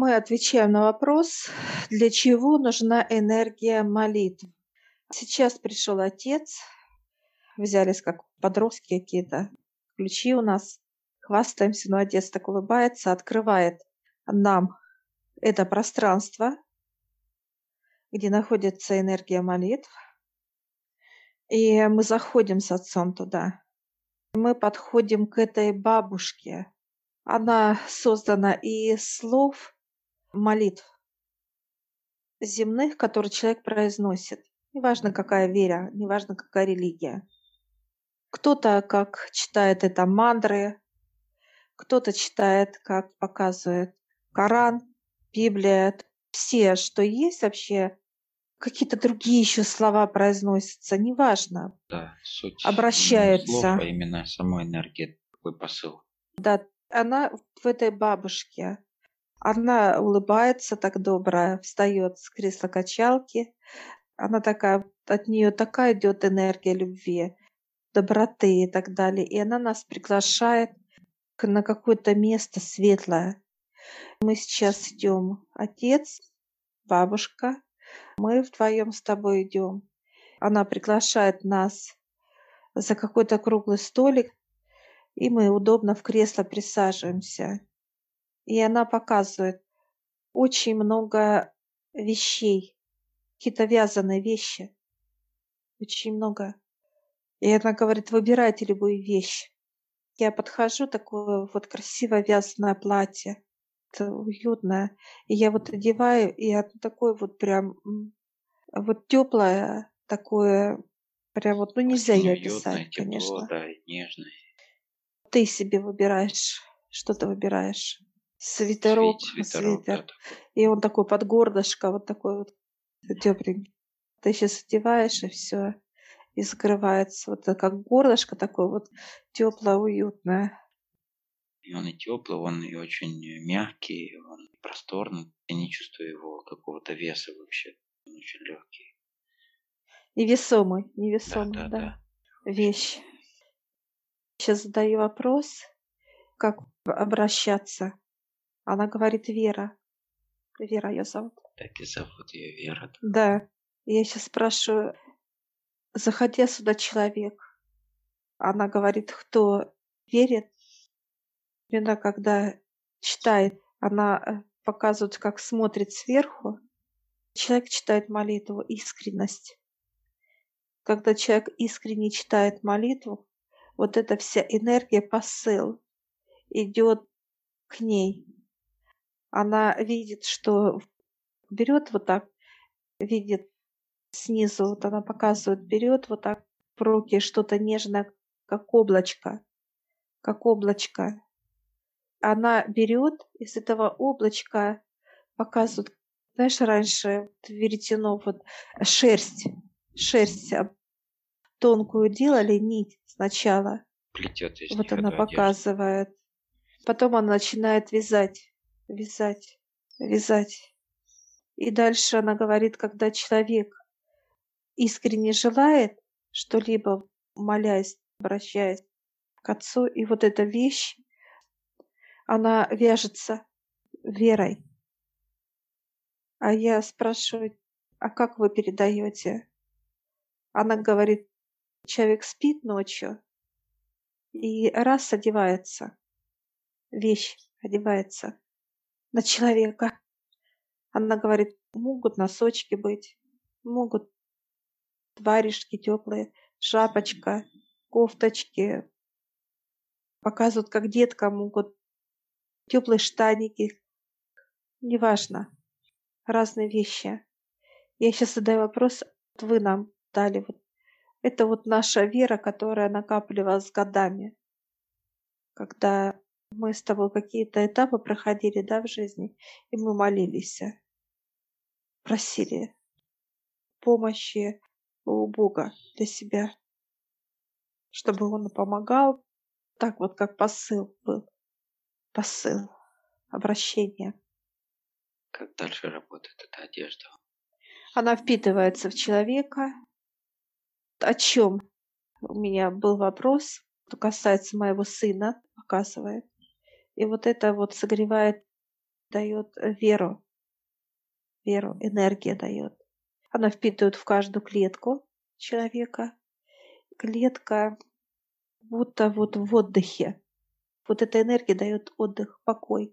Мы отвечаем на вопрос, для чего нужна энергия молитв. Сейчас пришел отец, взялись как подростки какие-то, ключи у нас, хвастаемся, но отец так улыбается, открывает нам это пространство, где находится энергия молитв. И мы заходим с отцом туда. Мы подходим к этой бабушке. Она создана из слов молитв земных, которые человек произносит. Неважно, какая вера, неважно, какая религия. Кто-то как читает это мантры, кто-то читает, как показывает Коран, Библия, все, что есть вообще, какие-то другие еще слова произносятся, неважно. Да, суть Обращается. слов, а именно самой энергии, такой посыл. Да, она в этой бабушке. Она улыбается так добрая, встает с кресла качалки. Она такая, от нее такая идет энергия любви, доброты и так далее. И она нас приглашает на какое-то место светлое. Мы сейчас идем, отец, бабушка, мы вдвоем с тобой идем. Она приглашает нас за какой-то круглый столик, и мы удобно в кресло присаживаемся. И она показывает очень много вещей, какие-то вязаные вещи. Очень много. И она говорит, выбирайте любую вещь. Я подхожу, такое вот красивое вязаное платье уютное. И я вот одеваю, и оно такое вот прям вот теплое, такое, прям вот, ну нельзя ее описать, тепло, конечно. да, и нежное. Ты себе выбираешь, что ты выбираешь. Свитерок, Свит- свитерок, да, свитер. такой. И он такой под горлышко, вот такой вот тепленький. Ты сейчас одеваешь, и все. И закрывается. Вот это как горлышко такое вот теплое, уютное. И он и теплый, он и очень мягкий, он просторный. Я не чувствую его какого-то веса вообще. Он очень легкий. Невесомый, Да, невесомый, да, да. да. Вещь. Сейчас задаю вопрос, как обращаться. Она говорит Вера. Вера ее зовут. Так и зовут ее Вера. Да. Я сейчас спрашиваю, заходя сюда человек, она говорит, кто верит, именно когда читает, она э, показывает, как смотрит сверху, человек читает молитву, искренность. Когда человек искренне читает молитву, вот эта вся энергия, посыл идет к ней. Она видит, что берет вот так, видит снизу, вот она показывает, берет вот так в руки что-то нежное, как облачко, как облачко. Она берет из этого облачка, показывает, знаешь, раньше веретено, вот шерсть, шерсть тонкую делали, нить сначала, Плетет из вот она одежду. показывает. Потом она начинает вязать, вязать, вязать. И дальше она говорит, когда человек искренне желает что-либо, молясь, обращаясь к Отцу, и вот эта вещь, она вяжется верой. А я спрашиваю, а как вы передаете? Она говорит, человек спит ночью и раз одевается, вещь одевается на человека. Она говорит, могут носочки быть, могут варежки теплые, шапочка, кофточки. Показывают, как детка могут теплые штаники. Неважно. Разные вещи. Я сейчас задаю вопрос, вот вы нам дали вот это вот наша вера, которая накапливалась годами. Когда мы с тобой какие-то этапы проходили, да, в жизни, и мы молились, просили помощи у Бога для себя, чтобы Он помогал. Так вот, как посыл был. Посыл, обращение. Как дальше работает эта одежда? Она впитывается в человека. О чем у меня был вопрос, что касается моего сына, показывает. И вот это вот согревает дает веру. Веру, энергия дает. Она впитывает в каждую клетку человека. Клетка будто вот в отдыхе. Вот эта энергия дает отдых, покой.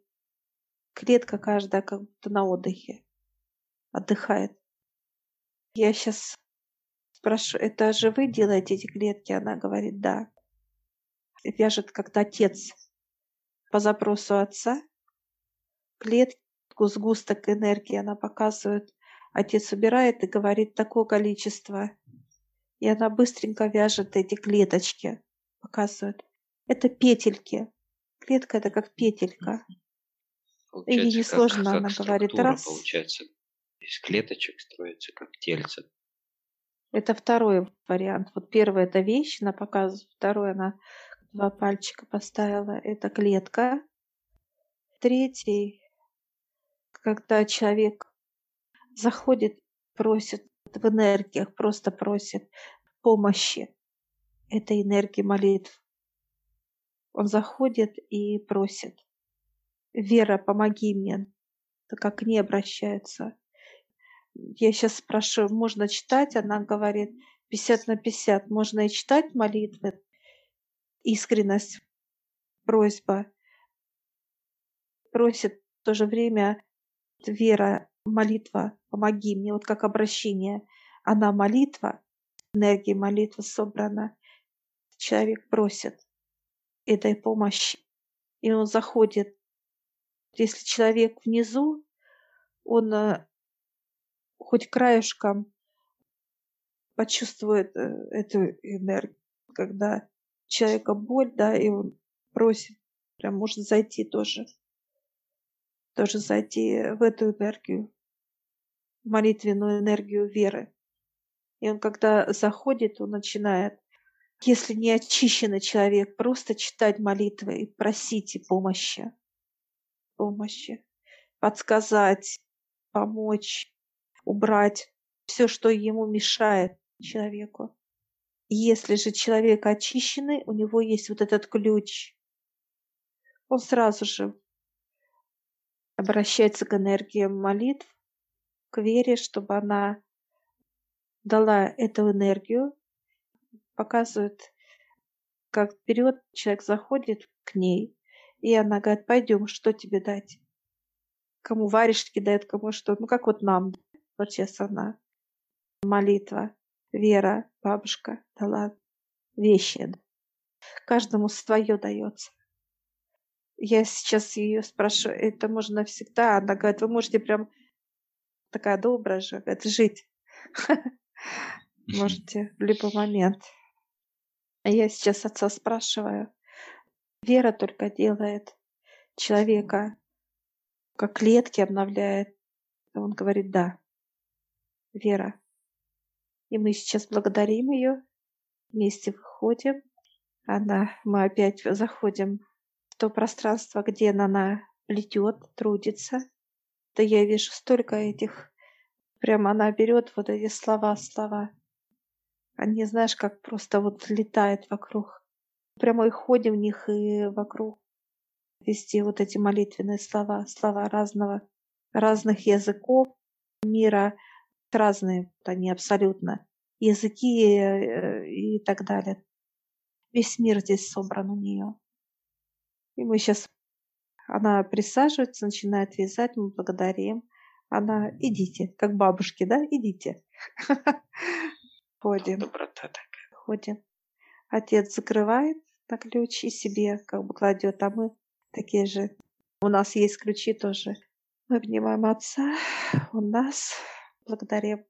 Клетка каждая как будто на отдыхе. Отдыхает. Я сейчас спрашиваю, это же вы делаете эти клетки? Она говорит, да. Вяжет как-то отец по запросу отца. Клетку, сгусток энергии она показывает. Отец убирает и говорит такое количество. И она быстренько вяжет эти клеточки. Показывает. Это петельки. Клетка это как петелька. Получается, Ей несложно, как, она как говорит, структура раз. Получается, из клеточек строится, как тельце. Это второй вариант. Вот первый это вещь, она показывает. Второй она два пальчика поставила. Это клетка. Третий, когда человек заходит, просит в энергиях, просто просит помощи. Это энергия молитв. Он заходит и просит. Вера, помоги мне. Это как к ней обращаются. Я сейчас спрашиваю, можно читать? Она говорит, 50 на 50. Можно и читать молитвы. Искренность, просьба. Просит в то же время вера, молитва, помоги мне. Вот как обращение. Она молитва, энергия молитвы собрана. Человек просит этой помощи. И он заходит. Если человек внизу, он э, хоть краешком почувствует э, эту энергию, когда человека боль, да, и он просит, прям может зайти тоже, тоже зайти в эту энергию, молитвенную энергию веры. И он когда заходит, он начинает, если не очищенный человек, просто читать молитвы и просить помощи, помощи, подсказать, помочь, убрать все, что ему мешает человеку. Если же человек очищенный, у него есть вот этот ключ, он сразу же обращается к энергиям молитв, к вере, чтобы она дала эту энергию, показывает, как вперед человек заходит к ней, и она говорит, пойдем, что тебе дать? Кому варежки дает, кому что. Ну, как вот нам, вот сейчас она. Молитва, вера, бабушка дала вещи. Каждому свое дается. Я сейчас ее спрашиваю, это можно всегда? Она говорит, вы можете прям такая добрая же, говорит, жить. Можете в любой момент. Я сейчас отца спрашиваю. Вера только делает человека, как клетки обновляет. Он говорит, да, Вера. И мы сейчас благодарим ее, вместе выходим. Она, мы опять заходим в то пространство, где она плетет, трудится. Да я вижу столько этих, прямо она берет вот эти слова, слова. Они, знаешь, как просто вот летает вокруг. Прямо и ходим в них и вокруг. Везде вот эти молитвенные слова, слова разного, разных языков мира, разные, они абсолютно, языки э, и так далее. Весь мир здесь собран у нее. И мы сейчас, она присаживается, начинает вязать, мы благодарим. Она, идите, как бабушки, да, идите. Ходим. Доброта такая. Ходим. Отец закрывает на ключ и себе как бы кладет, а мы такие же. У нас есть ключи тоже. Мы обнимаем отца, у нас благодарим